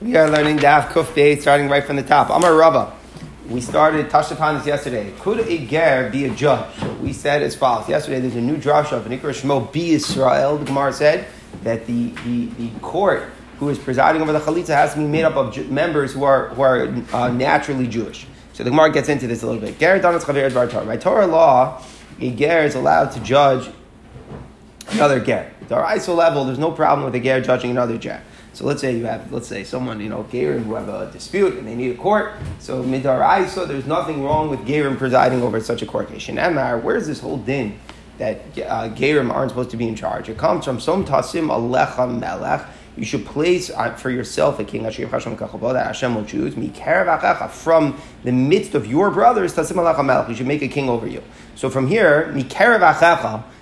We are learning Daf Kuf starting right from the top. Amar Rava. We started, touched upon this yesterday. Could a ger be a judge? We said as follows. Yesterday there's a new drasha of Nikra Shmo B Israel. The Gemara said that the, the, the court who is presiding over the Chalitza has to be made up of ju- members who are, who are uh, naturally Jewish. So the Gemara gets into this a little bit. Ger Donas Chaver Bar Torah. By Torah law, a ger is allowed to judge another ger. Our ISO level, there's no problem with a ger judging another ger. So let's say you have, let's say someone, you know, Gerim who have a dispute and they need a court. So midar ISO, there's nothing wrong with Gerim presiding over such a court case. Amar, where's this whole din that uh, Gerim aren't supposed to be in charge? It comes from Som Tasim Alecha Melech. You should place uh, for yourself a king that Hashem will choose from the midst of your brothers. You should make a king over you. So from here,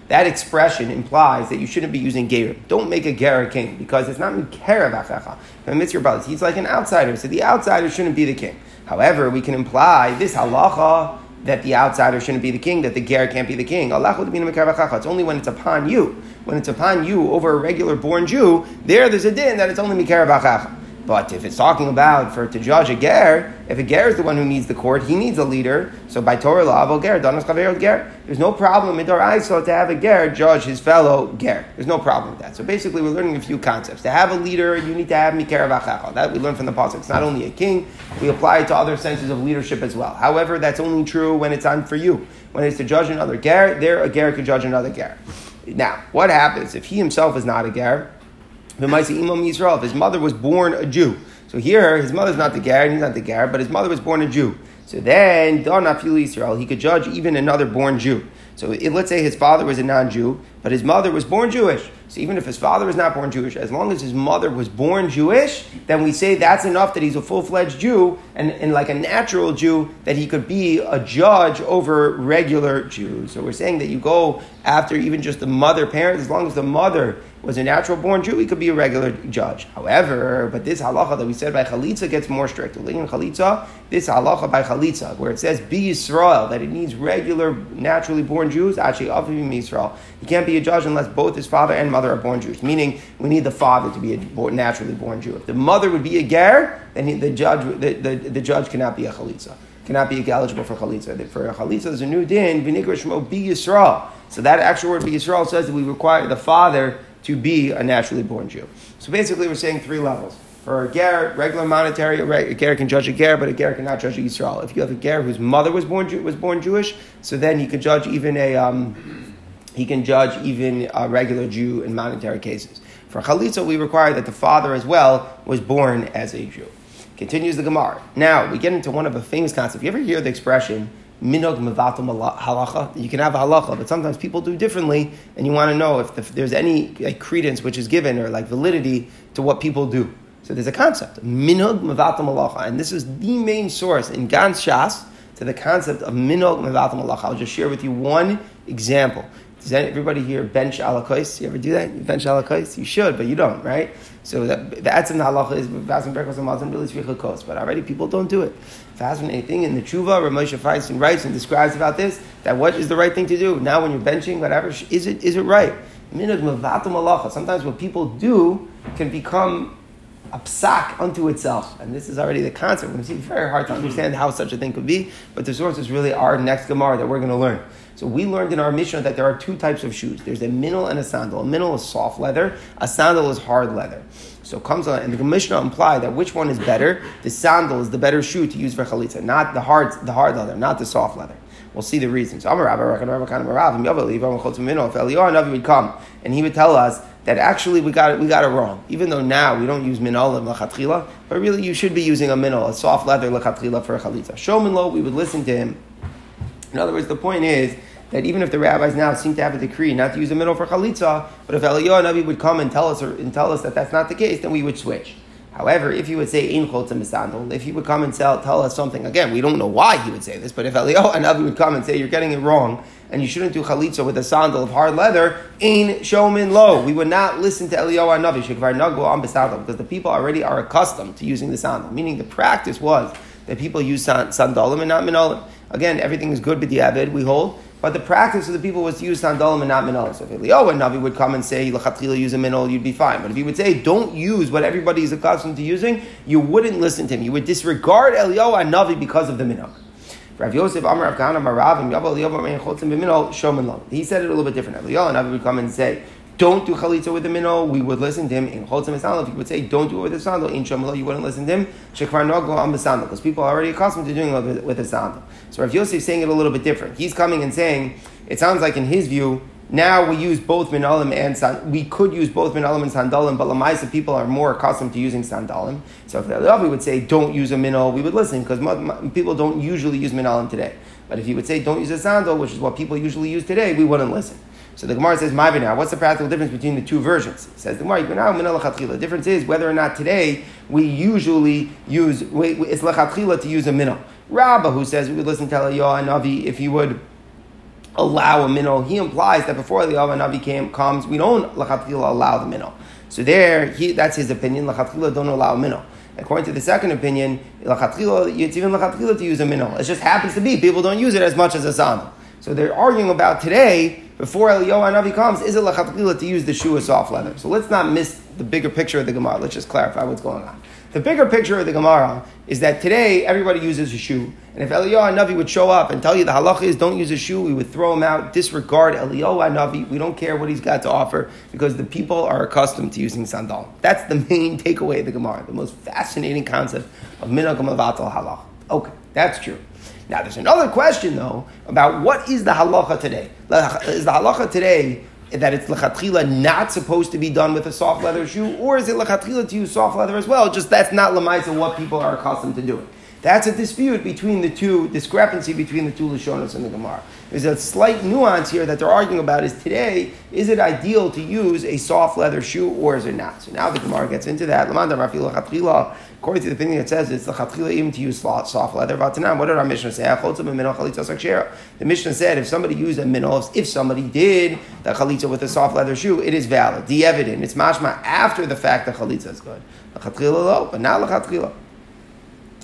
that expression implies that you shouldn't be using gerim. Don't make a ger king because it's not mikerav achecha. Amidst your brothers, he's like an outsider, so the outsider shouldn't be the king. However, we can imply this halacha that the outsider shouldn't be the king, that the ger can't be the king. It's only when it's upon you. When it's upon you over a regular born Jew, there there's a din that it's only achecha. But if it's talking about for to judge a ger, if a ger is the one who needs the court, he needs a leader. So by Torah law, ger, danas kaver ger. There's no problem in Torah to have a ger judge his fellow ger. There's no problem with that. So basically, we're learning a few concepts. To have a leader, you need to have mikar vachacha. That we learn from the pasuk. It's not only a king. We apply it to other senses of leadership as well. However, that's only true when it's on for you. When it's to judge another ger, there a ger could judge another ger. Now, what happens if he himself is not a ger? If his mother was born a Jew. So here, his mother's not the Gar, he's not the Gar, but his mother was born a Jew. So then, Don Afil Israel, he could judge even another born Jew. So it, let's say his father was a non-Jew, but his mother was born Jewish. So even if his father was not born Jewish, as long as his mother was born Jewish, then we say that's enough that he's a full-fledged Jew and, and like a natural Jew that he could be a judge over regular Jews. So we're saying that you go after even just the mother parent, as long as the mother was a natural born Jew, he could be a regular judge. However, but this halacha that we said by chalitza gets more strict. Chalitza, this halacha by chalitza, where it says be Yisrael, that it needs regular, naturally born Jews, actually Avim Yisrael. He can't be a judge unless both his father and mother are born Jews. Meaning, we need the father to be a naturally born Jew. If the mother would be a ger, then he, the judge, the, the, the judge cannot be a chalitza cannot be eligible for chalitza. For chalitza, there's a new din, v'nikra shmo be Yisrael. So that actual word be says that we require the father to be a naturally born Jew. So basically, we're saying three levels. For a ger, regular monetary, a ger can judge a ger, but a ger cannot judge a Yisrael. If you have a ger whose mother was born was born Jewish, so then he could judge even a um, he can judge even a regular Jew in monetary cases. For chalitza, we require that the father as well was born as a Jew. Continues the Gemara. Now we get into one of the famous concepts. You ever hear the expression minog mevatum halacha. You can have a halacha, but sometimes people do differently, and you want to know if, the, if there's any like, credence which is given or like validity to what people do. So there's a concept, minog mevatum halacha, and this is the main source in Gan Shas to the concept of minog mevatum halacha. I'll just share with you one example. Does everybody here bench alakos? You ever do that? You bench alakos? You should, but you don't, right? So that, the halacha is fasting breakfast and mazon really kos, but already people don't do it. Fascinating in the tshuva, Rav Moshe Feinstein writes and describes about this that what is the right thing to do now when you're benching, whatever is it is it right? Minug mavatum alacha. Sometimes what people do can become a psak unto itself. And this is already the concept. It's very hard to mm-hmm. understand how such a thing could be, but the source is really our next Gemara that we're going to learn. So we learned in our Mishnah that there are two types of shoes. There's a minnow and a sandal. A minnow is soft leather. A sandal is hard leather. So comes on, and the Mishnah implied that which one is better? The sandal is the better shoe to use for chalitza, not the hard, the hard leather, not the soft leather. We'll see the reasons. If Eliyahu would come and he would tell us that actually we got it, we got it wrong. Even though now we don't use minolim lachatchila, but really you should be using a minol, a soft leather lachatchila for a chalitza. Showman lo, we would listen to him. In other words, the point is that even if the rabbis now seem to have a decree not to use a minol for chalitza, but if Eliyahu Navi would come and tell us or, and tell us that that's not the case, then we would switch. However, if he would say chotza misandol, if he would come and tell, tell us something, again, we don't know why he would say this, but if Eliyahu Navi would come and say you're getting it wrong and you shouldn't do chalitza with a sandal of hard leather, ein showman lo. We would not listen to Eliyahu and Navi shekvar nagu am because the people already are accustomed to using the sandal. Meaning the practice was that people use sandalim and not minolim. Again, everything is good with the avid, we hold, but the practice of the people was to use sandalim and not minol. So if Eliyahu and Navi would come and say, L'chatchila use a minol, you'd be fine. But if he would say, don't use what everybody is accustomed to using, you wouldn't listen to him. You would disregard Eliyahu and Navi because of the minol. Rav Yosef Amar Rav Kahana Marav and Yavel Eliyahu Chotzim B'minol Shomen He said it a little bit different. Eliyahu and Navi would come and say, don't do chalitza with the minnow, we would listen to him. In chotzim sandal, if you would say don't do it with the sandal, in shomelo, you wouldn't listen to him. Shekvar no go on the because people are already accustomed to doing it with the sandal. So Rav Yosef is saying it a little bit different. He's coming and saying, it sounds like in his view, now we use both minalim and sand, we could use both minalim and sandalim, but lamaisa people are more accustomed to using sandalim. So if the we would say don't use a minol, we would listen because people don't usually use minalim today. But if he would say don't use a sandal, which is what people usually use today, we wouldn't listen. So the Gemara says, "My now, what's the practical difference between the two versions?" It says the Gemara, The difference is whether or not today we usually use it's lechatchila to use a minnow. Rabbah, who says we would listen to Eliyahu and Navi if he would allow a minnow, he implies that before Eliyahu Navi came, comes, we don't allow the minnow. So there, he, that's his opinion. Lechatchila don't allow a minnow. According to the second opinion, it's even lechatchila to use a minnow. It just happens to be people don't use it as much as a sandal. So they're arguing about today before Eliyahu Navi comes, is it lachatchila to use the shoe of soft leather? So let's not miss the bigger picture of the Gemara. Let's just clarify what's going on. The bigger picture of the Gemara is that today everybody uses a shoe, and if Eliyahu Navi would show up and tell you the halacha is don't use a shoe, we would throw him out, disregard Eliyahu Navi. We don't care what he's got to offer because the people are accustomed to using sandal. That's the main takeaway of the Gemara, the most fascinating concept of minhagam avatal halacha. Okay, that's true. Now, there's another question, though, about what is the halacha today? Is the halacha today that it's lechatchila not supposed to be done with a soft leather shoe, or is it lechatchila to use soft leather as well? Just that's not lemaisa what people are accustomed to doing. That's a dispute between the two, discrepancy between the two Lashonas and the Gemara. There's a slight nuance here that they're arguing about is today, is it ideal to use a soft leather shoe or is it not? So now the Gemara gets into that. According to the opinion, that says it's the chatchila even to use soft leather. Vatanam, What did our Mishnah say? The Mishnah said if somebody used a minol, if somebody did the chalitza with a soft leather shoe, it is valid. The evident, it's mashma after the fact that chalitza is good. But not lachatchila.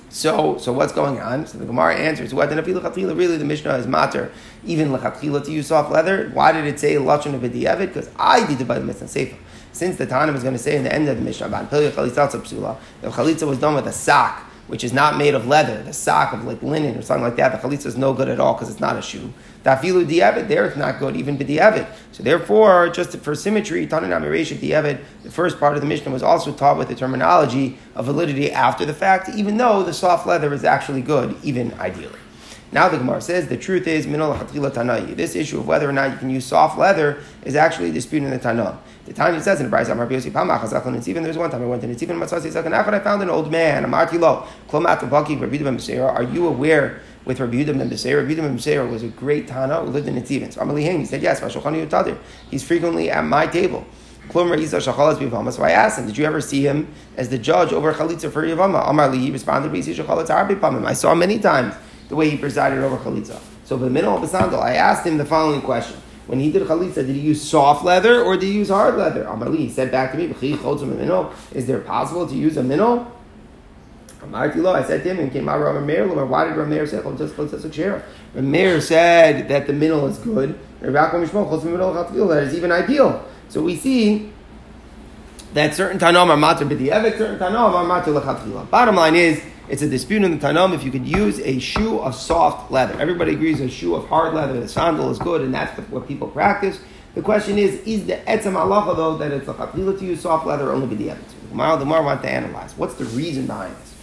So, so what's going on? So the Gemara answers, "What Really, the Mishnah is matter even lechatchila to use soft leather. Why did it say lashon of Because I did it by the Mishnah Sefer. Since the Tana was going to say in the end of the Mishnah about the chalitza was done with a sock, which is not made of leather, the sock of like linen or something like that, the chalitza is no good at all because it's not a shoe. Dafilu di'evid, there it's not good, even b'di'evid. So therefore, just for symmetry, Tananam Ereshet di'evid, the first part of the Mishnah was also taught with the terminology of validity after the fact, even though the soft leather is actually good, even ideally. Now the Gemara says the truth is. This issue of whether or not you can use soft leather is actually disputed in the Tanah. The Tanya says in the Brayz Amar Biosi Pamach Hazakon Netzivan. There's one time I went to Netzivan Matzasi Zakan Achad. I found an old man. Amarti Lo Klomat Baki Rabbi Ben Are you aware? With Rabbi Yehuda ben Beseir. Rabbi ben Beseir was a great Tana who lived in Netzivan. So Amalei he said, yes, He's frequently at my table. So I asked him, did you ever see him as the judge over Chalitza for Yavama? Amar he responded, I saw many times the way he presided over Chalitza. So the middle of the sandal, I asked him the following question. When he did chalitza, did he use soft leather or did he use hard leather? Amali, he said back to me, is there possible to use a minnow? I said to him, and came out Rameir, why did Rameir say, Rameir said that the minnow is good, that is even ideal. So we see that certain tanom are matter b'di'evet, certain tanom are matter lechatchila. Bottom line is, it's a dispute in the Tanam if you could use a shoe of soft leather. Everybody agrees a shoe of hard leather, the sandal is good, and that's what people practice. The question is, is the etzem halacha though that it's a chatila to use soft leather or only be the? The Gemara want to analyze. What's the reason behind this?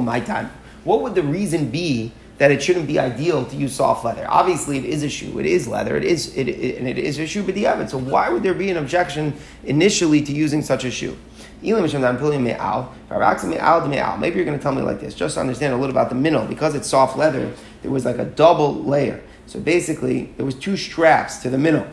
my time. What would the reason be that it shouldn't be ideal to use soft leather? Obviously, it is a shoe. It is leather. It is, it, it and it is a shoe, but the evidence. So why would there be an objection initially to using such a shoe? Maybe you're going to tell me like this, just to understand a little about the minnow. Because it's soft leather, there was like a double layer. So basically, there was two straps to the minnow.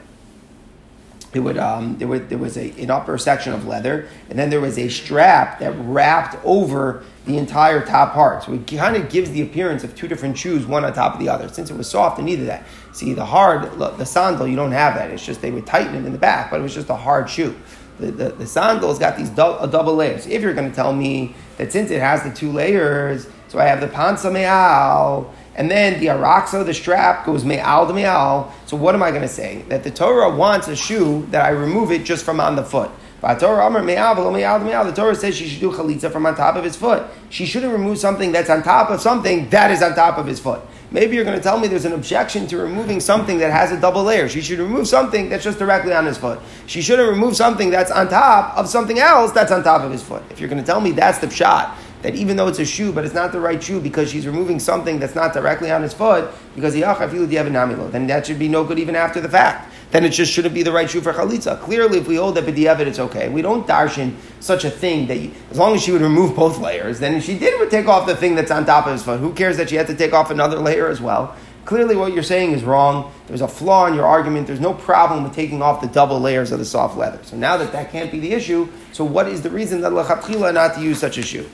It would, um, there, would, there was a, an upper section of leather, and then there was a strap that wrapped over the entire top part. So it kind of gives the appearance of two different shoes, one on top of the other. Since it was soft, it needed that. See, the hard, the sandal, you don't have that. It's just they would tighten it in the back, but it was just a hard shoe the, the, the sandal's got these do, a double layers. If you're going to tell me that since it has the two layers, so I have the pansa me'al, and then the araxa, the strap, goes me'al to me'al. So what am I going to say? That the Torah wants a shoe that I remove it just from on the foot. But Torah Amr me'al me'al me'al. The Torah says she should do chalitza from on top of his foot. She shouldn't remove something that's on top of something that is on top of his foot. Maybe you're going to tell me there's an objection to removing something that has a double layer. She should remove something that's just directly on his foot. She shouldn't remove something that's on top of something else that's on top of his foot. If you're going to tell me that's the shot, that even though it's a shoe, but it's not the right shoe because she's removing something that's not directly on his foot, because ah, then that should be no good even after the fact then it just shouldn't be the right shoe for chalitza. Clearly, if we hold that b'diavad, it's okay. We don't darshan such a thing that you, as long as she would remove both layers, then she did would take off the thing that's on top of his foot. Who cares that she had to take off another layer as well? Clearly, what you're saying is wrong. There's a flaw in your argument. There's no problem with taking off the double layers of the soft leather. So now that that can't be the issue, so what is the reason that lachatchila not to use such a shoe?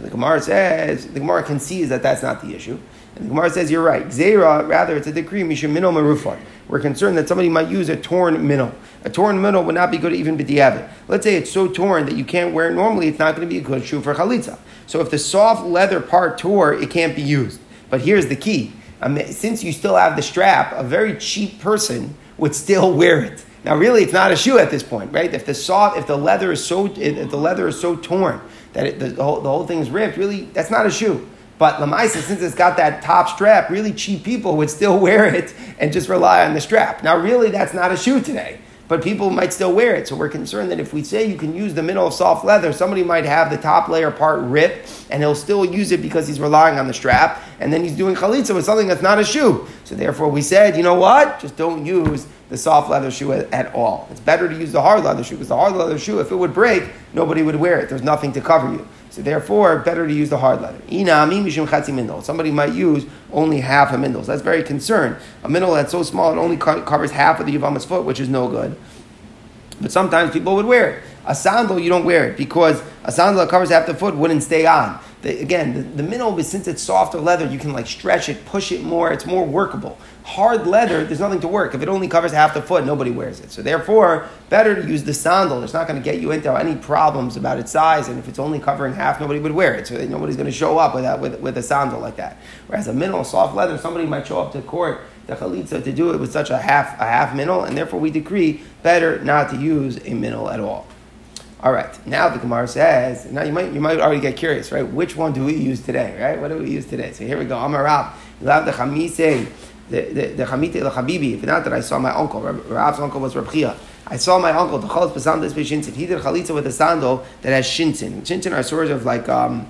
So the Gemara says the Gemara concedes that that's not the issue. And the Gemara says you're right. Zera, rather, it's a decree mishimino marufat. We're concerned that somebody might use a torn minnow. A torn minnow would not be good even b'diavad. Let's say it's so torn that you can't wear it normally, it's not going to be a good shoe for chalitza. So if the soft leather part tore, it can't be used. But here's the key. Um, since you still have the strap, a very cheap person would still wear it. Now, really, it's not a shoe at this point, right? If the soft, if the leather is so, if the leather is so torn that it, the, whole, the whole thing is ripped, really, that's not a shoe. But Lamaisa, since it's got that top strap, really cheap people would still wear it and just rely on the strap. Now, really, that's not a shoe today, but people might still wear it. So we're concerned that if we say you can use the middle of soft leather, somebody might have the top layer part ripped and he'll still use it because he's relying on the strap, and then he's doing chalitza with something that's not a shoe. So therefore, we said, you know what? Just don't use the soft leather shoe at, all. It's better to use the hard leather shoe because the hard leather shoe, if it would break, nobody would wear it. There's nothing to cover you. So therefore, better to use the hard leather. Somebody might use only half a mindel. So that's very concerned. A mindel that's so small it only co- covers half of the Yavama's foot, which is no good. But sometimes people would wear it. A sandal, you don't wear it because a sandal that covers half the foot wouldn't stay on. The, again, the, the minnow, since it's softer leather, you can like stretch it, push it more. It's more workable. Hard leather, there's nothing to work. If it only covers half the foot, nobody wears it. So therefore, better to use the sandal. It's not going to get you into any problems about its size. And if it's only covering half, nobody would wear it. So nobody's going to show up with, that, with, with a sandal like that. Whereas a minnow, soft leather, somebody might show up to court the chalitza to do it with such a half a half minnow, and therefore we decree better not to use a minnow at all. All right. Now the Gemara says. Now you might you might already get curious, right? Which one do we use today, right? What do we use today? So here we go. Amar Rav. You have the chamise, the the the chamite the chabibi. If not that I saw my uncle. Rav's uncle was Rab I saw my uncle the chalas besandas b'shinsin. He did chalitza with a sandal that has shinsin. Shinsin are sort of like um.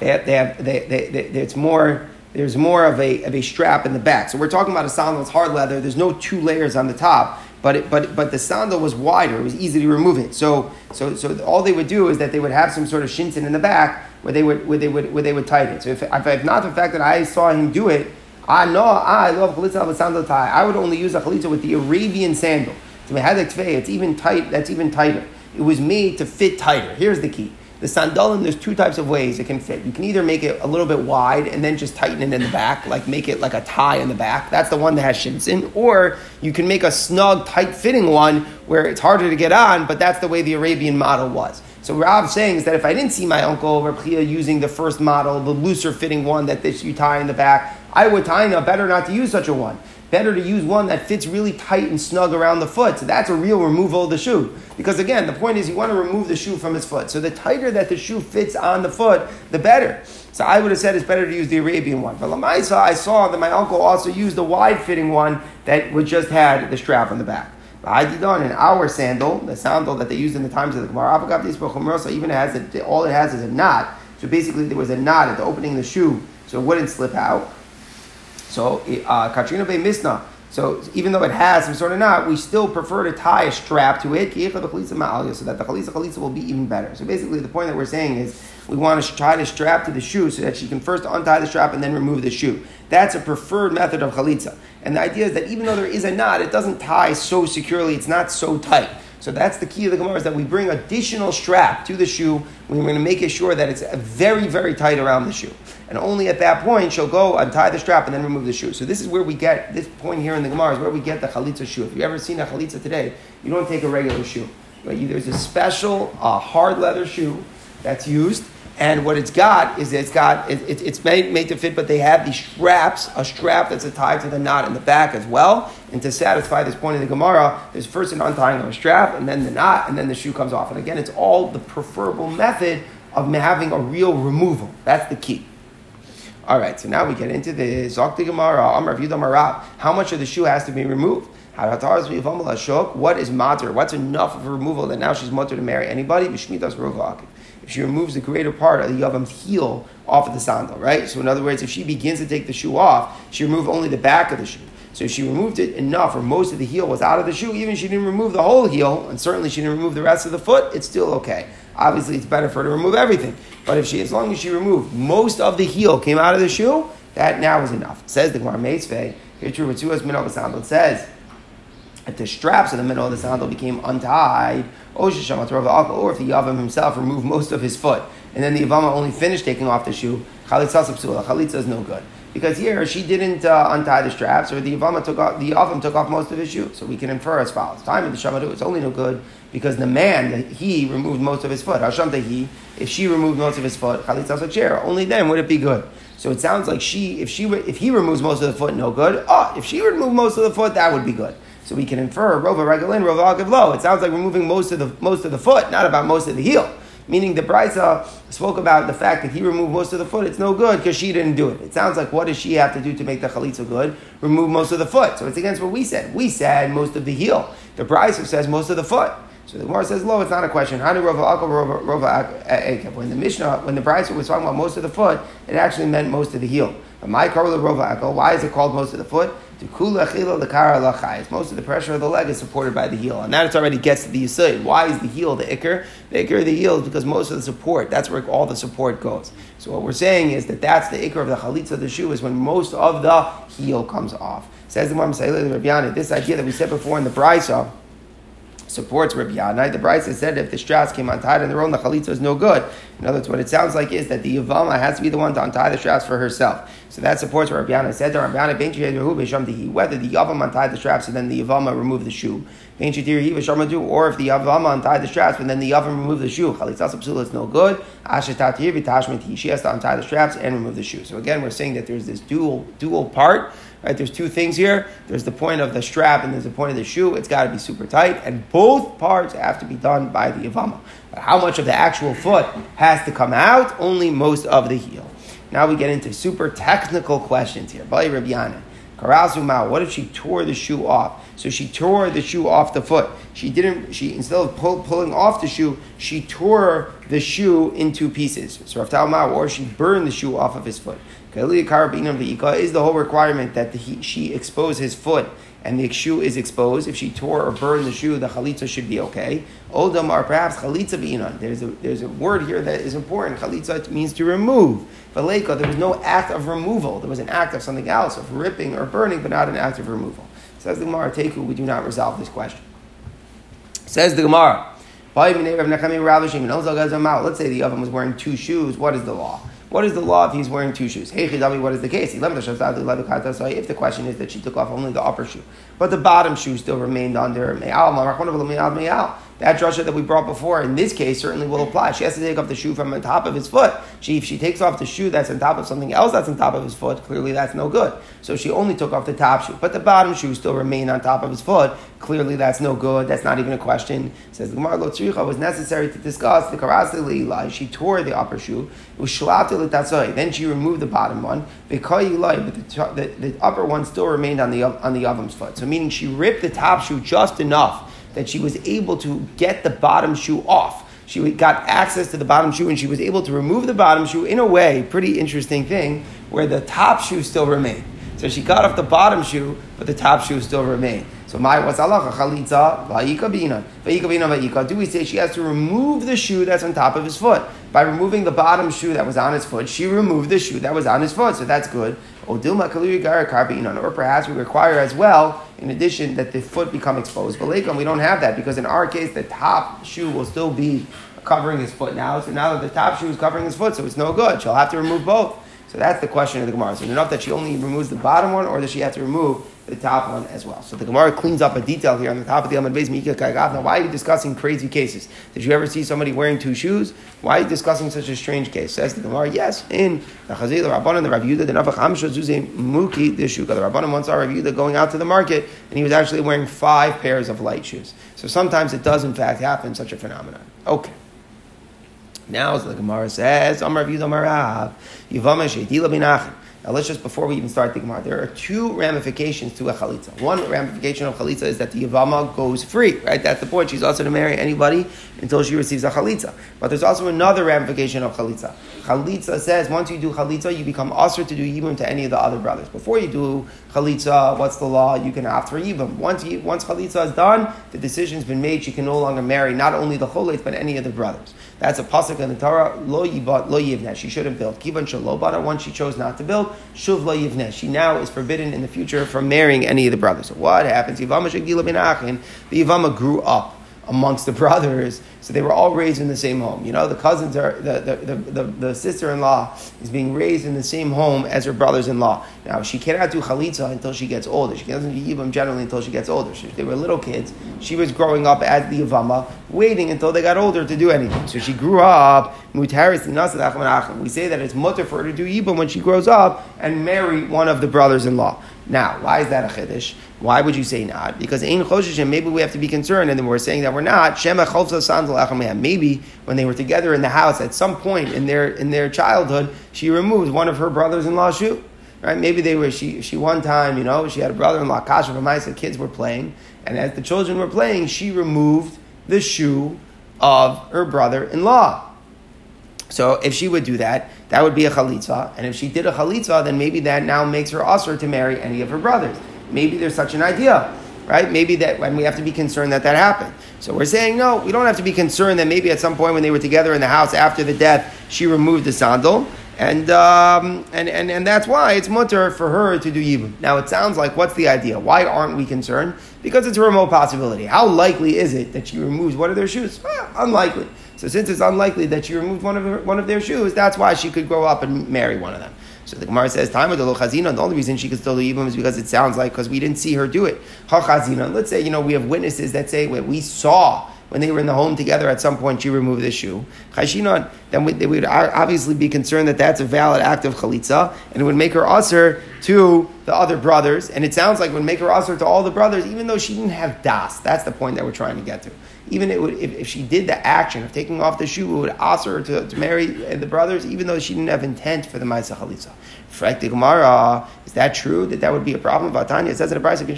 They have, they have they, they, they, they it's more there's more of a, of a strap in the back. So we're talking about a sandal that's hard leather. There's no two layers on the top but it, but but the sandal was wider; it was easy to remove it. So so so all they would do is that they would have some sort of shinton in the back where they would where they would where they would tighten it. So if, if not the fact that I saw him do it, I know I love chalitza a sandal tie. I would only use a chalitza with the Arabian sandal. It's even tight. That's even tighter. It was made to fit tighter. Here's the key. The sandalin, there's two types of ways it can fit. You can either make it a little bit wide and then just tighten it in the back, like make it like a tie in the back. That's the one that has shinsin. Or you can make a snug, tight fitting one where it's harder to get on, but that's the way the Arabian model was. So Rav's saying is that if I didn't see my uncle Reb using the first model, the looser fitting one that this you tie in the back, I would tie in a better not to use such a one better to use one that fits really tight and snug around the foot. So that's a real removal of the shoe. Because again, the point is you want to remove the shoe from his foot. So the tighter that the shoe fits on the foot, the better. So I would have said it's better to use the Arabian one. But Lamaisa, I saw that my uncle also used the wide fitting one that would just had the strap on the back. I did on in our sandal, the sandal that they used in the times of the Gemara, even has a, all it has is a knot. So basically, there was a knot at the opening of the shoe, so it wouldn't slip out. So uh, Katrina Bay Misna. So even though it has some sort of knot, we still prefer to tie a strap to it, so that the chalisa chalisa will be even better. So basically, the point that we're saying is we want to try to strap to the shoe so that she can first untie the strap and then remove the shoe. That's a preferred method of chalitza. And the idea is that even though there is a knot, it doesn't tie so securely, it's not so tight. So that's the key of the Gemara is that we bring additional strap to the shoe. We're going to make sure that it's very, very tight around the shoe. And only at that point she'll go untie the strap and then remove the shoe. So this is where we get, this point here in the Gemara is where we get the chalitza shoe. If you've ever seen a chalitza today, you don't take a regular shoe. Right? There's a special uh, hard leather shoe that's used And what it's got is it's got it, it, it's made, made to fit, but they have these straps, a strap that's tied to the knot in the back as well. And to satisfy this point of the Gemara, there's first an untying of a strap, and then the knot, and then the shoe comes off. And again, it's all the preferable method of having a real removal. That's the key. All right, so now we get into the Zokti Gemara, Amr How much of the shoe has to be removed? What is matter? What's enough of a removal that now she's mutter to marry anybody? If she removes the greater part of the Yavam's heel off of the sandal, right? So in other words, if she begins to take the shoe off, she removed only the back of the shoe. So if she removed it enough, or most of the heel was out of the shoe, even she didn't remove the whole heel, and certainly she didn't remove the rest of the foot, it's still okay. Obviously, it's better for her to remove everything. But if she, as long as she removed most of the heel came out of the shoe, that now is enough. Says the Gemara Meitzvei. Here, true, with Minol Sandal. It says if the straps in the middle of the sandal became untied, or if the Yavam himself removed most of his foot, and then the Yavama only finished taking off the shoe, Chalitza is no good. Because here she didn't uh, untie the straps, or the Yavama took off, the Yavam took off most of his shoe. So we can infer as follows. Time of the Shamadu, it's only no good because the man, he removed most of his foot. Hasham he, if she removed most of his foot, Chalitza chair, only then would it be good. So it sounds like she, if she, if he removes most of the foot, no good. Oh, if she removed most of the foot, that would be good. So we can infer Rova Regalin, Rova Agav Lo. It sounds like removing most of the most of the foot, not about most of the heel. Meaning the Brisa spoke about the fact that he removed most of the foot. It's no good because she didn't do it. It sounds like what does she have to do to make the chalitza good? Remove most of the foot. So it's against what we said. We said most of the heel. The Brisa says most of the foot. So the Gemara says, "Lo, it's not a question." Do Rova Akal Rova When the Mishnah, when the Brisa was talking about most of the foot, it actually meant most of the heel. But my Rova Akal. Why is it called most of the foot? The kula chila le'kar alachai. Most of the pressure of the leg is supported by the heel, and that it already gets to the yisoid. Why is the heel the ikr? The ikr of the heel is because most of the support. That's where all the support goes. So what we're saying is that that's the ikr of the chalitza of the shoe is when most of the heel comes off. Says the Sayyid This idea that we said before in the brisa supports Rabbi Yanai. The Brisa said if the straps came untied on their own, the chalitza is no good. In other words, what it sounds like is that the Yavama has to be the one to untie the straps for herself. So that supports what Rabbi Yanai said. Whether the Yavam untied the straps and then the Yavama removed the shoe, or if the Yavama untied the straps and then the Yavam removed the shoe, chalitza is no good. She has to untie the straps and remove the shoe. So again, we're saying that there's this dual dual part Right? There's two things here. There's the point of the strap and there's the point of the shoe. It's got to be super tight, and both parts have to be done by the Yavama. But how much of the actual foot has to come out? Only most of the heel. Now we get into super technical questions here. Bali Rabbiana. Karazumau, what if she tore the shoe off? So she tore the shoe off the foot. She didn't, she, instead of pull, pulling off the shoe, she tore the shoe into pieces. So Raftal or she burned the shoe off of his foot. Is the whole requirement that he, she expose his foot and the shoe is exposed? If she tore or burned the shoe, the chalitza should be okay. Oldam or perhaps chalitza b'inan. There's a there's a word here that is important. Chalitza means to remove. Valeka, there was no act of removal. There was an act of something else, of ripping or burning, but not an act of removal. Says the Gemara, Teku, we do not resolve this question. Says the Gemara. Let's say the Yavam was wearing two shoes. What is the law? What is the law if he's wearing two shoes? Hey, Chidami, what is the case? If the question is that she took off only the upper shoe, but the bottom shoe still remained on there. that drasha that we brought before, in this case, certainly will apply. She has to take off the shoe from the top of his foot. She, if she takes off the shoe that's on top of something else that's on top of his foot, clearly that's no good. So she only took off the top shoe, but the bottom shoe still remained on top of his foot. Clearly that's no good. That's not even a question. It says the Gemara Lotzricha was necessary to discuss the karasi leilai. She tore the upper shoe. Then she removed the bottom one. But the, the, the upper one still remained on the on the Yavam's foot. So meaning she ripped the top shoe just enough that she was able to get the bottom shoe off. She got access to the bottom shoe and she was able to remove the bottom shoe in a way, pretty interesting thing, where the top shoe still remained. So she got off the bottom shoe, but the top shoe still remained. So my what's Allah chalitza va'ika bina va'ika? Do we say she has to remove the shoe that's on top of his foot by removing the bottom shoe that was on his foot? She removed the shoe that was on his foot, so that's good. Or perhaps we require as well, in addition, that the foot become exposed. But we don't have that because in our case, the top shoe will still be covering his foot now. So now that the top shoe is covering his foot, so it's no good. She'll have to remove both. So that's the question of the Gemara. Is it enough that she only removes the bottom one, or does she have to remove the top one as well? So the Gemara cleans up a detail here on the top of the Amad Beis Mika Now, why are you discussing crazy cases? Did you ever see somebody wearing two shoes? Why are you discussing such a strange case? Says the Gemara, yes, in the Chazil, the Rabbanan, the Rav Yehuda, the Nafach Hamsha Zuze Muki, the Shuka. The Rabbanan once saw Rav Yehuda going out to the market, and he was actually wearing five pairs of light shoes. So sometimes it does, in fact, happen, such a phenomenon. Okay. Now, as the Gemara says, Amar Rav Yivama Sheitila Binachim. Now, let's just, before we even start the Gemara, there are two ramifications to a chalitza. One ramification of chalitza is that the Yavama goes free, right? That's the point. She's also to marry anybody until she receives a chalitza. But there's also another ramification of chalitza. Chalitza says once you do chalitza, you become usher to do yibum to any of the other brothers. Before you do chalitza, what's the law? You can opt for yibum. Once, you, once chalitza is done, the decision's been made, she can no longer marry not only the cholet, but any of the brothers. That's a pasuk in the Torah. Lo yibat, lo yivneh. She shouldn't build. Kivan shalobana. Once she chose not to build, She now is forbidden in the future from marrying any of the brothers. So what happens? Yivama shagila ben achin. The Yivama grew up amongst the brothers. So they were all raised in the same home. You know, the cousins are, the, the, the, the, sister in law is being raised in the same home as her brothers in law. Now, she cannot do chalitza until she gets older. She doesn't do yibam generally until she gets older. She, they were little kids. She was growing up as the yavama, waiting until they got older to do anything. So she grew up, We say that it's mutter for her to do yibam when she grows up and marry one of the brothers in law. Now, why is that a chiddush? Why would you say not? Because ein choshishim, maybe we have to be concerned, and then we're saying that we're not. Maybe when they were together in the house at some point in their in their childhood, she removed one of her brothers-in-law's shoe. Right? Maybe they were she she one time, you know, she had a brother-in-law, Kasha the kids were playing, and as the children were playing, she removed the shoe of her brother-in-law. So if she would do that, that would be a chalitza. And if she did a chalitza, then maybe that now makes her usher to marry any of her brothers. Maybe there's such an idea, right? Maybe that when we have to be concerned that that happened. So we're saying no, we don't have to be concerned that maybe at some point when they were together in the house after the death, she removed the sandal. And, um, and, and, and that's why it's mutter for her to do yibum. Now it sounds like, what's the idea? Why aren't we concerned? Because it's a remote possibility. How likely is it that she removes one of their shoes? Well, unlikely. So since it's unlikely that she removed one of, her, one of their shoes, that's why she could grow up and marry one of them. So the Gemara says, "Time of the chazina." The only reason she could still leave yibum is because it sounds like because we didn't see her do it. Ha chazina. Let's say you know we have witnesses that say well, we saw when they were in the home together at some point she removed the shoe. Chashinon. Then we, would obviously be concerned that that's a valid act of chalitza and it would make her usher to the other brothers. And it sounds like it would make her usher to all the brothers, even though she didn't have das. That's the point that we're trying to get to even it would, if, if, she did the action of taking off the shoe, it would ask her to, to marry the brothers, even though she didn't have intent for the Maisa Chalitza. Frek the Gemara, is that true? That that would be a problem? Vatanya, says in the price, if the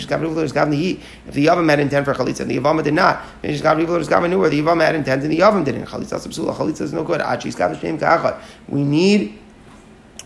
Yavam had intent for Chalitza and the Yavam did not, the Yavam had intent and the Yavam didn't. Chalitza Chalitza is no good. We need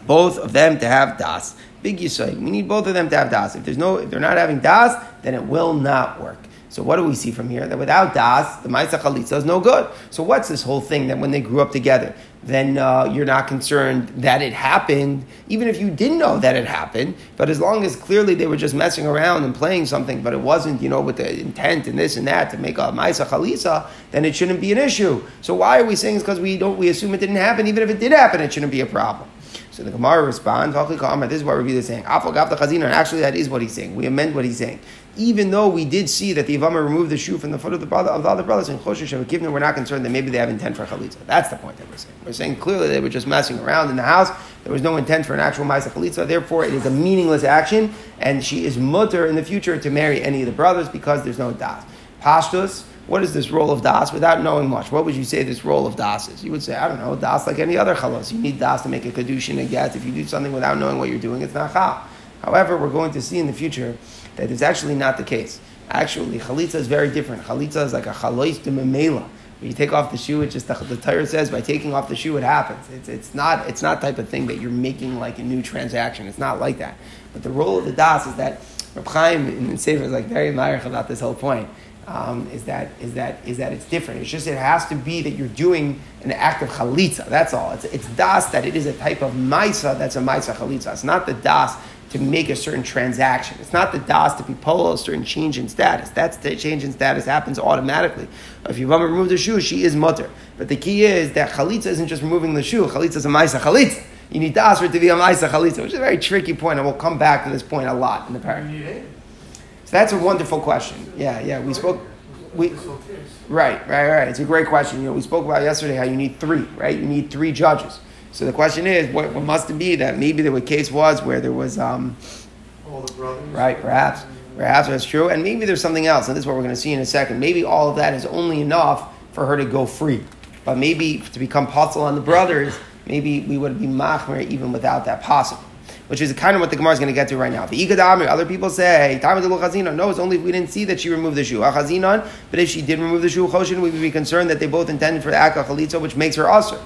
both of them to have das. Big Yisrael. We need both of them to have das. If there's no, if they're not having das, then it will not work. So what do we see from here? That without das, the Maisa Chalitza is no good. So what's this whole thing that when they grew up together, then uh, you're not concerned that it happened, even if you didn't know that it happened, but as long as clearly they were just messing around and playing something, but it wasn't, you know, with the intent and this and that to make a Maisa Chalitza, then it shouldn't be an issue. So why are we saying it's because we don't, we assume it didn't happen, even if it did happen, it shouldn't be a problem. So the Gemara responds, this is what Rabbi is saying. And actually, that is what he's saying. We amend what he's saying even though we did see that the Ivama removed the shoe from the foot of the, brother, of the other brothers in Choshesh Given we're not concerned that maybe they have intent for Chalitza. That's the point that we're saying. We're saying clearly they were just messing around in the house. There was no intent for an actual Maisa Chalitza. Therefore, it is a meaningless action, and she is mutter in the future to marry any of the brothers because there's no das. Pashtus, what is this role of das without knowing much? What would you say this role of das is? You would say, I don't know, das like any other chalos. You need das to make a kedushin and get. If you do something without knowing what you're doing, it's not chal. However, we're going to see in the future that is actually not the case. Actually, chalitza is very different. Chalitza is like a chalois de memela. When you take off the shoe, it just the, the Torah says by taking off the shoe it happens. It's, it's not it's not type of thing that you're making like a new transaction. It's not like that. But the role of the das is that Reb Chaim in Sefer is like very marich about this whole point. Um, is that is that is that it's different. It's just it has to be that you're doing an act of chalitza. That's all. It's, it's das that it is a type of maisa that's a maisa chalitza. It's not the das to make a certain transaction. It's not the das to be polo, a certain change in status. That's the change in status happens automatically. If you want to remove the shoe, she is mutter. But the key is that chalitza isn't just removing the shoe. Chalitza is a ma'isa chalitza. You need das for it to be a Maisa Chalitza, which is a very tricky point, and we'll come back to this point a lot in the parak. So that's a wonderful question. Yeah, yeah. We spoke. We, right, right, right. It's a great question. You know, we spoke about yesterday how you need three, right? You need three judges. So the question is, what, what must it be that maybe the case was where there was, um, All the brothers. right? Perhaps, perhaps that's true, and maybe there's something else, and this is what we're going to see in a second. Maybe all of that is only enough for her to go free, but maybe to become puzzle on the brothers, maybe we would be machmer even without that possible. Which is kind of what the Gemara is going to get to right now. The Ikadamir, other people say, time of the chazina. No, it's only if we didn't see that she removed the shoe. But if she did remove the shoe, choshin, we would be concerned that they both intended for the akal chalitza, which makes her usher.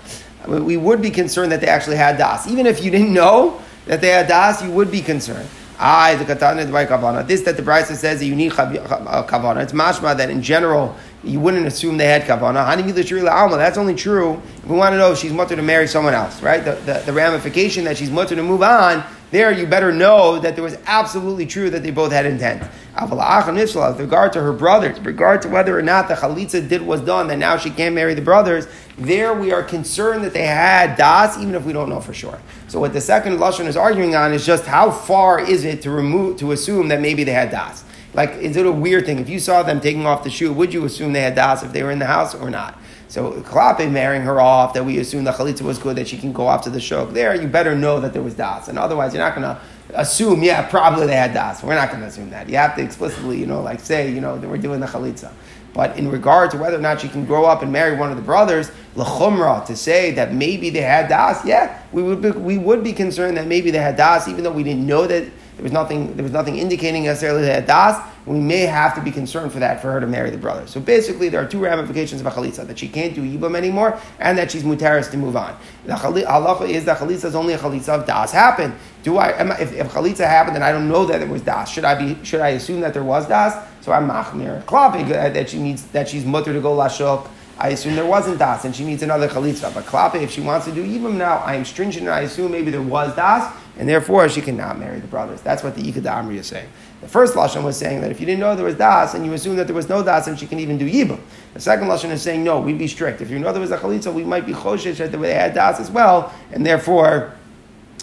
I mean, we would be concerned that they actually had das. Even if you didn't know that they had das, you would be concerned. I, the katana, by kavana. This that the Brisa says that you need uh, kavana. It's mashma that in general you wouldn't assume they had kavana. Hani milashri alma. That's only true if we want to know if she's mutter to marry someone else, right? The, the, the ramification that she's mutter to move on. There, you better know that there was absolutely true that they both had intent. With regard to her brothers, with regard to whether or not the chalitza did was done, that now she can't marry the brothers, there we are concerned that they had das, even if we don't know for sure. So what the second lashon is arguing on is just how far is it to remove to assume that maybe they had das. Like, is it a weird thing? If you saw them taking off the shoe, would you assume they had das if they were in the house or not? So Klape marrying her off, that we assume the chalitza was good, that she can go off to the shuk. There, you better know that there was das, and otherwise you're not going to assume, yeah, probably they had das. We're not going to assume that. You have to explicitly, you know, like say, you know, that we're doing the chalitza. But in regard to whether or not she can grow up and marry one of the brothers, lechumra, to say that maybe they had das, yeah, we would be, we would be concerned that maybe they had das, even though we didn't know that there was nothing there was nothing indicating necessarily that das. We may have to be concerned for that for her to marry the brother. So basically, there are two ramifications of a chalitza that she can't do yibam anymore, and that she's mutaris to move on. The halacha is that chalitza is only a chalitza of das happen. Do I, am I if, if chalitza happened and I don't know that it was das? Should I be should I assume that there was das? So I'm machmir klapik uh, that she needs that she's mutter to go lashok. I assume there wasn't das and she needs another chalitza. But klape, if she wants to do yibam now, I am stringent and I assume maybe there was das, and therefore she cannot marry the brothers. That's what the Ikad Amri is saying. The first lashon was saying that if you didn't know there was das and you assume that there was no das, and she can even do yibam. The second lashon is saying no, we'd be strict. If you know there was a chalitza, we might be choshesh that they had das as well, and therefore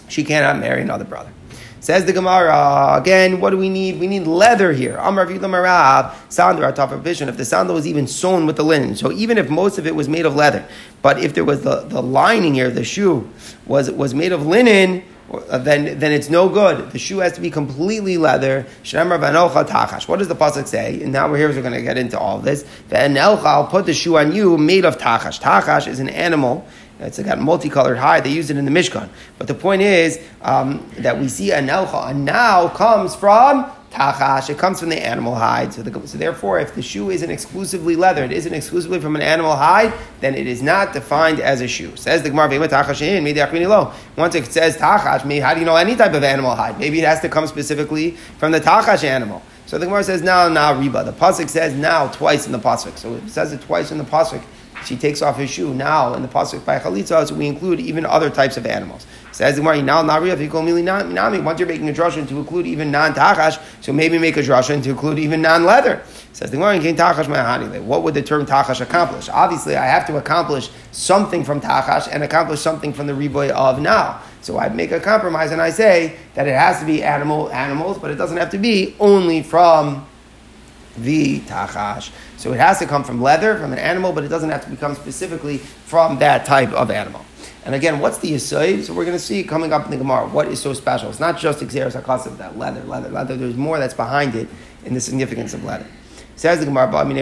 she cannot marry another brother. Says the Gemara again. What do we need? We need leather here. Amar Marav sandal top vision. If the sandal was even sewn with the linen, so even if most of it was made of leather, but if there was the, the lining here, the shoe was was made of linen, then then it's no good. The shoe has to be completely leather. What does the pasuk say? And now we're here. We're going to get into all this. I'll put the shoe on you made of tachash. Tachash is an animal. It's got multicolored hide. They use it in the Mishkan. But the point is um, that we see a nelcha. A now comes from tachash. It comes from the animal hide. So, the, so therefore, if the shoe isn't exclusively leather, it isn't exclusively from an animal hide, then it is not defined as a shoe. Says the Gemara, Once it says tachash, how do you know any type of animal hide? Maybe it has to come specifically from the tachash animal. So the Gemara says now, now riba. The pasuk says now twice in the pasuk. So it says it twice in the pasuk she takes off his shoe now in the pasuk by chalitza, so we include even other types of animals. Says the Gemara, now nari nami. Once you're making a drasha to include even non tachash, so maybe make a drasha to include even non leather. Says the Gemara, tachash What would the term tachash accomplish? Obviously, I have to accomplish something from tachash and accomplish something from the riboy of now. So I'd make a compromise and I say that it has to be animal animals, but it doesn't have to be only from the tachash. So it has to come from leather, from an animal, but it doesn't have to become specifically from that type of animal. And again, what's the yisoid? So we're going to see coming up in the Gemara what is so special. It's not just exeris of that leather, leather, leather. There's more that's behind it in the significance of leather. Says the Gemara, let's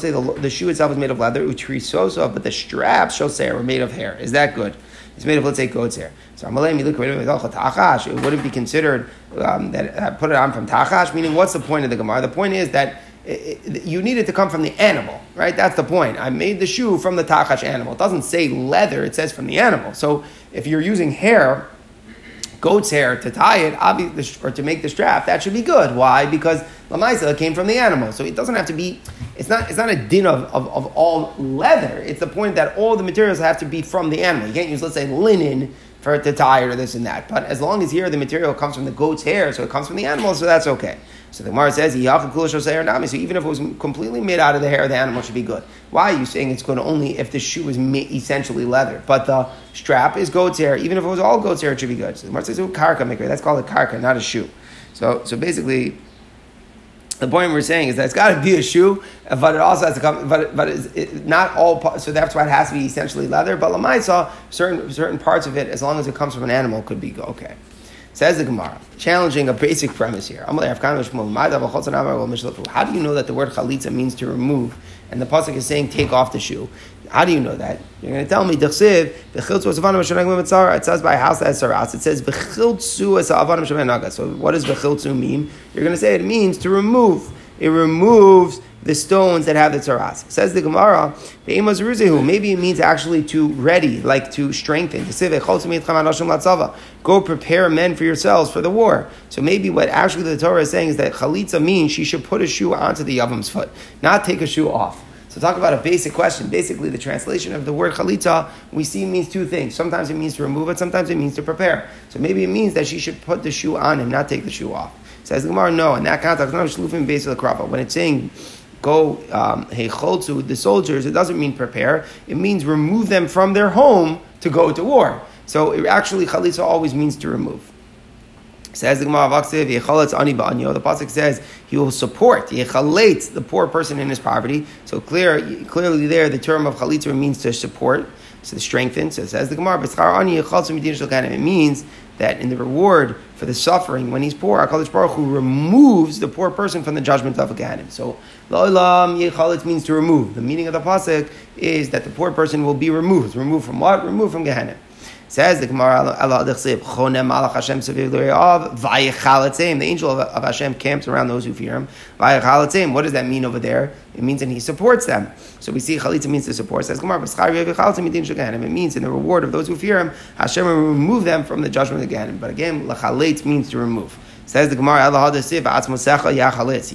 say the, the shoe itself is made of leather, utrisoso, but the straps, shall say, are made of hair. Is that good? It's made of, let's say, goat's hair. So it wouldn't be considered um, that uh, put it on from Tachash, meaning what's the point of the Gemara? The point is that it, you need it to come from the animal, right? That's the point. I made the shoe from the Tachash animal. It doesn't say leather, it says from the animal. So if you're using hair, goat's hair to tie it, or to make the strap, that should be good. Why? Because Lamaisa came from the animal. So it doesn't have to be, it's not, it's not a din of, of, of all leather. It's the point that all the materials have to be from the animal. You can't use, let's say, linen for to tie or this and that. But as long as here the material comes from the goat's hair, so it comes from the animal, so that's okay. So the Gemara says, so even if it was completely made out of the hair of the animal, should be good. Why are you saying it's good only if the shoe is essentially leather, but the strap is goat's hair? Even if it was all goat's hair, it should be good. So the Gemara says, oh, karka maker. That's called a karka, not a shoe. So, so basically, the point we're saying is that it's got to be a shoe, but it also has to come. But but it's it, not all. So that's why it has to be essentially leather. But lamaisa, certain certain parts of it, as long as it comes from an animal, could be okay. Says the Gemara, challenging a basic premise here. How do you know that the word chalitza means to remove, and the pasuk is saying take off the shoe? How do you know that? You're going to tell me It says by house that saras. It says So what does v'chiltzu mean? You're going to say it means to remove. It removes the stones that have the taras. Says the Gemara, maybe it means actually to ready, like to strengthen. Go prepare men for yourselves for the war. So maybe what actually the Torah is saying is that chalitza means she should put a shoe onto the Yavam's foot, not take a shoe off. So talk about a basic question. Basically, the translation of the word chalitza we see means two things. Sometimes it means to remove it, sometimes it means to prepare. So maybe it means that she should put the shoe on and not take the shoe off. Says the Gemara, no. In that context, not shlufim based the krapa. when it's saying go hecholzu um, the soldiers, it doesn't mean prepare. It means remove them from their home to go to war. So it actually chalitza always means to remove. Says the Gemara ani The pasuk says he will support yechalate the poor person in his poverty. So clear, clearly there the term of chalitza means to support, to strengthen. So it says the Gemara ani It means that in the reward for the suffering when he's poor, HaKadosh Baruch Hu removes the poor person from the judgment of a Gahanim. So, Lo'ilam Yechalit means to remove. The meaning of the Pasuk is that the poor person will be removed. Removed from what? Removed from Gehenna. Says the Gemara, the angel of, of Hashem camps around those who fear him. What does that mean over there? It means that he supports them. So we see chalitza means to support. Says Gemara, it means in the reward of those who fear him, Hashem will remove them from the judgment of again. But again, lachalet means to remove. Says the Gemara,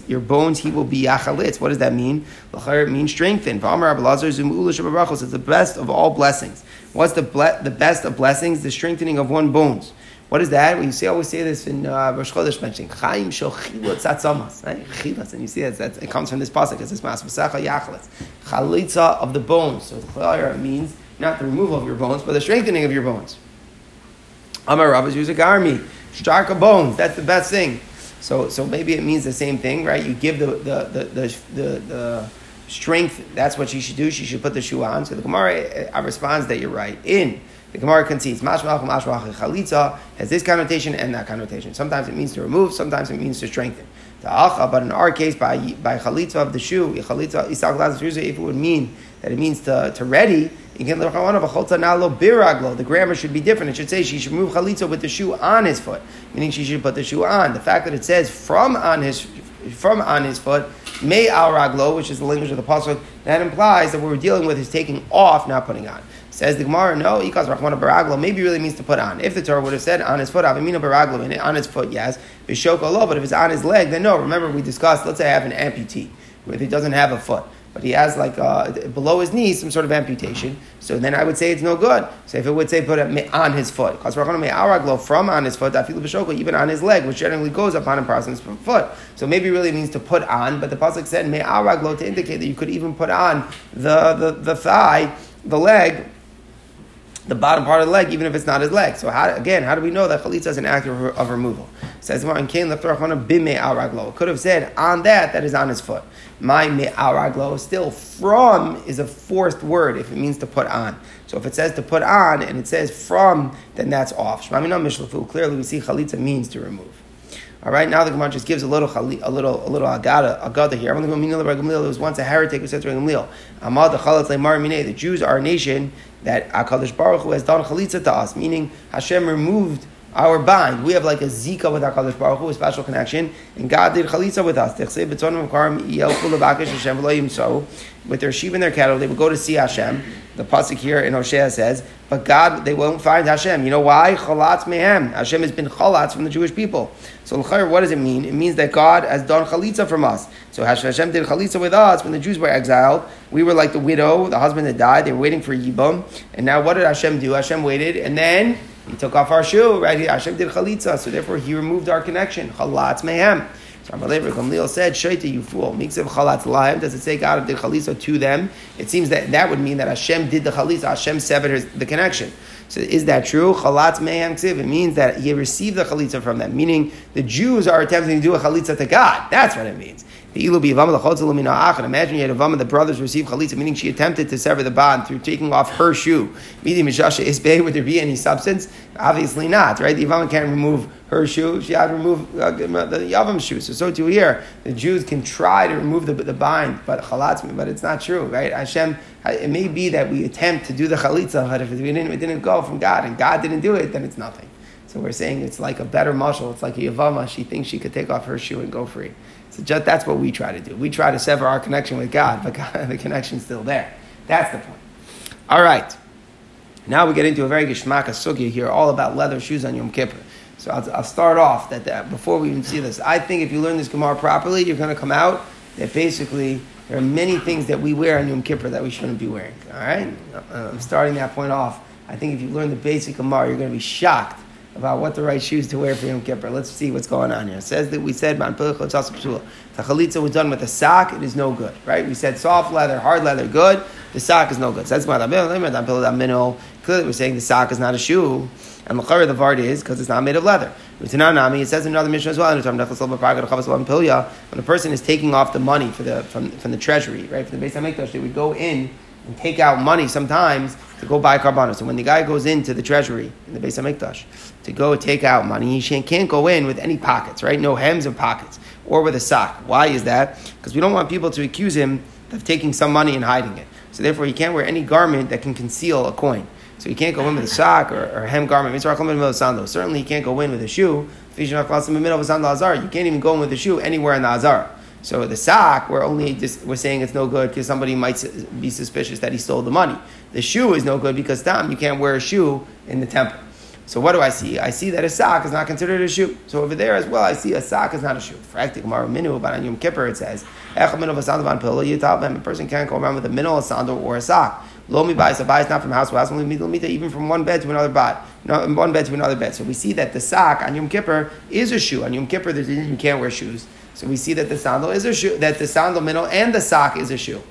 Your bones he will be yachalitz. What does that mean? It means strengthened. It's the best of all blessings. What's the, ble- the best of blessings? The strengthening of one bones. What is that? We say always say this in uh, Rosh Chodesh mentioning Chaim shel chilot tzatzamas. Right? Chilas, and you see that, that it comes from this pasuk. It says Mas V'sacha. Chalitza of the bones. So the means not the removal of your bones, but the strengthening of your bones. Amar Rabbis use a garmi. Sharka bones, that's the best thing. So, so maybe it means the same thing, right? You give the, the, the, the, the, the strength, that's what she should do. She should put the shoe on. So the Gemara uh, responds that you're right. In the Gemara concedes, mashmach mashmach chalitza has this connotation and that connotation. Sometimes it means to remove, sometimes it means to strengthen. But in our case, by by chalitza of the shoe, chalitza if it would mean that it means to, to ready, the grammar should be different. It should say she should move chalitza with the shoe on his foot, meaning she should put the shoe on. The fact that it says from on his from on his foot, may al raglo, which is the language of the pasuk, that implies that what we're dealing with is taking off, not putting on. Says the Gemara, no, ikas rachmana baraglo maybe really means to put on. If the Torah would have said on his foot, avimina baraglo, on his foot, yes, bishoko lo, but if it's on his leg, then no. Remember we discussed, let's say I have an amputee, where he doesn't have a foot but he has like uh, below his knee some sort of amputation. So then I would say it's no good. So if it would say put it on his foot, from on his foot, even on his leg, which generally goes upon a person's foot. So maybe really means to put on, but the pasuk said me'araglo to indicate that you could even put on the, the, the thigh, the leg, the bottom part of the leg, even if it's not his leg. So how, again, how do we know that chalitza is an act of, of removal? It says Cain bime araglo. Could have said on that that is on his foot. My me still from is a forced word if it means to put on. So if it says to put on and it says from, then that's off. Clearly, we see chalitza means to remove. All right, now the Gemara just gives a little a little a little agada agada here. There was once a heretic who said to Gamliel, The Jews are a nation that Hakadosh Baruch Hu has done chalitza to us, meaning Hashem removed our bind. We have like a zika with HaKadosh Baruch Hu, a special connection, and God did chalitza with us. With their sheep and their cattle, they would go to see Hashem. The pasuk here in Hosea says, but God, they won't find Hashem. You know why? Chalatz mehem. Hashem has been chalatz from the Jewish people. So what does it mean? It means that God has done chalitza from us. So Hashem did chalitza with us when the Jews were exiled. We were like the widow, the husband that died. They were waiting for Yibam. And now what did Hashem do? Hashem waited, and then He took off our shoe, right? Here. Hashem did chalitza, so therefore he removed our connection. Chalatz mehem. So Amalever Gamliel said, Shaita, you fool. Miksev chalatz lahem. Does it say God did chalitza to them? It seems that that would mean that Hashem did the chalitza. Hashem severed his, the connection. So is that true? Chalatz mehem ksiv. It means that he received the chalitza from them, meaning the Jews are attempting to do a chalitza to God. That's what it means. Imagine you had a vama, the brothers received chalitza, meaning she attempted to sever the bond through taking off her shoe. Meaning, would there be any substance? Obviously not, right? The Yavama can't remove her shoe, she had to remove uh, the Yavam's shoe. So, so too here, the Jews can try to remove the, the bind, but chalatz, but it's not true, right? Hashem, it may be that we attempt to do the chalitza, but if it didn't, it didn't go from God, and God didn't do it, then it's nothing. So we're saying it's like a better muscle. It's like a Yavama. She thinks she could take off her shoe and go free. So just, that's what we try to do. We try to sever our connection with God, but God, the connection's still there. That's the point. All right. Now we get into a very geshmaka sugya here, all about leather shoes on Yom Kippur. So I'll, I'll start off that, that, before we even see this. I think if you learn this Gemara properly, you're going to come out that basically there are many things that we wear on Yom Kippur that we shouldn't be wearing. All right? Uh, I'm starting that point off. I think if you learn the basic Gemara, you're going to be shocked about what the right shoes to wear for Yom Kippur. Let's see what's going on here. It says that we said man the chalitza was done with a sock, it is no good, right? We said soft leather, hard leather, good. The sock is no good. So that's clearly we're saying the sock is not a shoe. And the the vart is because it's not made of leather. It says in another Mishnah as well. When a person is taking off the money for the, from, from the treasury, right, from the Beis Hamikdash, they would go in and take out money sometimes to go buy carbon. So when the guy goes into the treasury in the base of Hamikdash to go take out money, he can't go in with any pockets, right? No hems or pockets, or with a sock. Why is that? Because we don't want people to accuse him of taking some money and hiding it. So therefore, he can't wear any garment that can conceal a coin. So he can't go in with a sock or, or hem garment. Certainly, he can't go in with a shoe. You can't even go in with a shoe anywhere in the Azar. So the sock, we're only just, we're saying it's no good because somebody might be suspicious that he stole the money. The shoe is no good because Tom, you can't wear a shoe in the temple. So what do I see? I see that a sock is not considered a shoe. So over there as well, I see a sock is not a shoe. Minu, but on Yom Kippur it says, a person can't go around with a minnow, a sandal, or a sock. Lomi buys a buys not from house to house, even from one bed to another bed, one bed to another bed. So we see that the sock on Yom Kippur is a shoe. On Yom Kippur, you can't wear shoes. So we see that the sandal is a shoe, that the sandal middle and the sock is a shoe.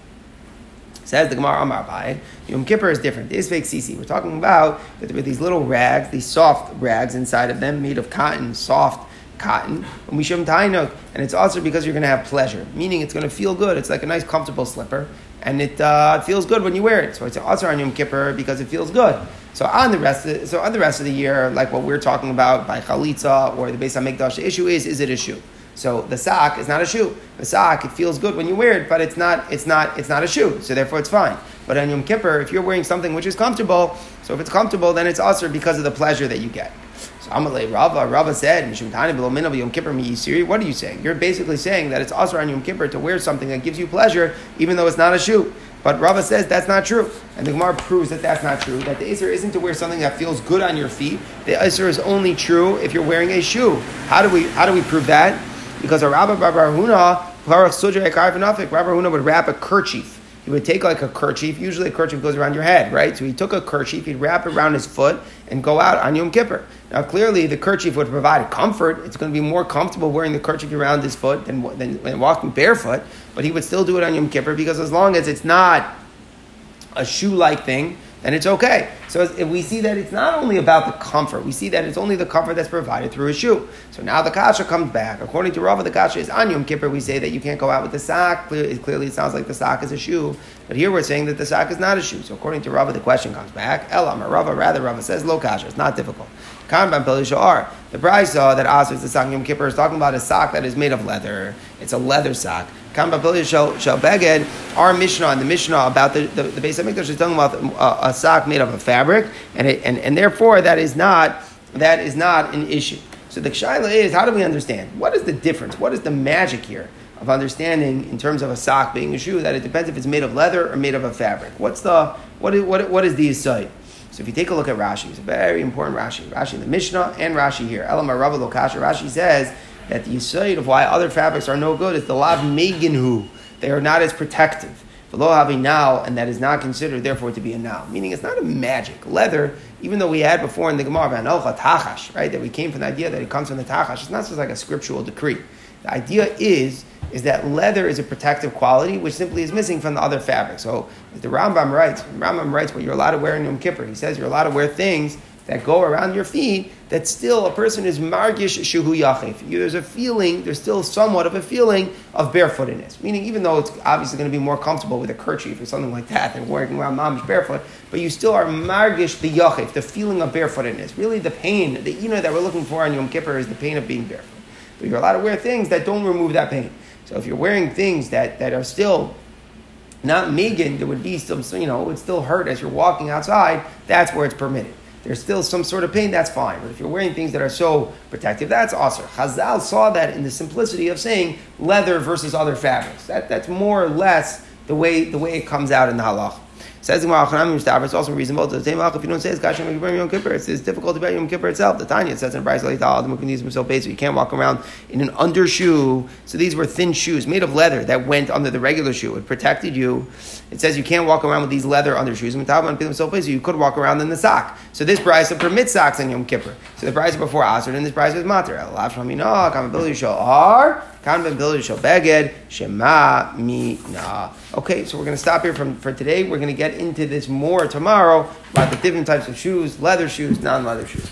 Says the Gemara Amar Bai, Yom Kippur is different. This fake sisi. We're talking about that there were these little rags, these soft rags inside of them, made of cotton, soft cotton. And we show them and it's also because you're going to have pleasure, meaning it's going to feel good. It's like a nice, comfortable slipper, and it uh, feels good when you wear it. So it's also on Yom Kippur because it feels good. So on the rest, of the, so on the rest of the year, like what we're talking about by chalitza or the base on Mikdash, the issue is: is it a shoe? So the sock is not a shoe. The sock, it feels good when you wear it, but it's not, it's not, it's not a shoe. So therefore it's fine. But on Yom Kippur, if you're wearing something which is comfortable, so if it's comfortable, then it's also because of the pleasure that you get. So Amalei Rava, Rava said, Yom Kippur What are you saying? You're basically saying that it's also on Yom Kippur to wear something that gives you pleasure, even though it's not a shoe. But Rava says that's not true. And the Gemara proves that that's not true. That the Isser isn't to wear something that feels good on your feet. The Isser is only true if you're wearing a shoe. How do we, how do we prove that? Because a Rabbi Bar Rabbi would wrap a kerchief. He would take like a kerchief. Usually a kerchief goes around your head, right? So he took a kerchief, he'd wrap it around his foot and go out on Yom Kippur. Now clearly the kerchief would provide comfort. It's going to be more comfortable wearing the kerchief around his foot than, than, than walking barefoot. But he would still do it on Yom Kippur because as long as it's not a shoe-like thing, then it's okay. So if we see that it's not only about the comfort, we see that it's only the comfort that's provided through a shoe. So now the kasha comes back. According to Rava, the kasha is on Yom Kippur. We say that you can't go out with the sock. Clearly, it sounds like the sock is a shoe. But here we're saying that the sock is not a shoe. So according to Rava, the question comes back. Elam Rava, rather Rava says lo kasha. It's not difficult. Kanban. The saw that Asr the sock Yom Kippur is talking about a sock that is made of leather. It's a leather sock. Kanban Pelishar shall beged. Our Mishnah and the Mishnah about the, the, the of Mikdash is talking about uh, a, a, sock made of a fabric, and, it, and, and therefore that is not that is not an issue. So the shaila is, how do we understand? What is the difference? What is the magic here of understanding in terms of a sock being a shoe that it depends if it's made of leather or made of a fabric? What's the what is, what, what is the site? So if you take a look at Rashi, it's a very important Rashi. Rashi in the Mishnah and Rashi here. Elamar Rava Lokasha. Rashi says that the yisoid of why other fabrics are no good is the lav meginhu. They are not as protective. V'lo havi now, and that is not considered therefore to be a now. Meaning it's not a magic. Leather, even though we had before in the Gemara, tachash, right, that we came from the idea that it comes from the tachash, it's not just like a scriptural decree. The idea is is that leather is a protective quality which simply is missing from the other fabrics. So the Rambam writes, Rambam writes what you're allowed to wear in Yom Kippur. He says you're allowed to wear things that go around your feet that still a person is margish shuhu yachif. There's a feeling, there's still somewhat of a feeling of barefootedness. Meaning, even though it's obviously going to be more comfortable with a kerchief or something like that than walking around mamish barefoot, but you still are margish the yachif, the feeling of barefootedness. Really, the pain, the you know that we're looking for on Yom Kippur is the pain of being barefoot. But you're allowed to wear things that don't remove that pain. So if you're wearing things that, that are still not megan, there would be some, you know, it would still hurt as you're walking outside, that's where it's permitted. There's still some sort of pain, that's fine. But if you're wearing things that are so protective, that's awesome. Chazal saw that in the simplicity of saying leather versus other fabrics. That, that's more or less the way, the way it comes out in the halach. Says the it's also reasonable to say if you don't say it's Kashem Yom Kippur. It's, it's difficult about Yom Kippur itself. The Tanya says in Braisa so you can't walk around in an undershoe. So these were thin shoes made of leather that went under the regular shoe. It protected you. It says you can't walk around with these leather undershoes. So you could walk around in the sock. So this Braisa permits socks on Yom Kippur. So the Braisa before Asr and this Braisa was Mater. Kan ben Billy shall beged shema mina. Okay, so we're going to stop here from for today. We're going to get into this more tomorrow about the different types of shoes, leather shoes, non-leather shoes.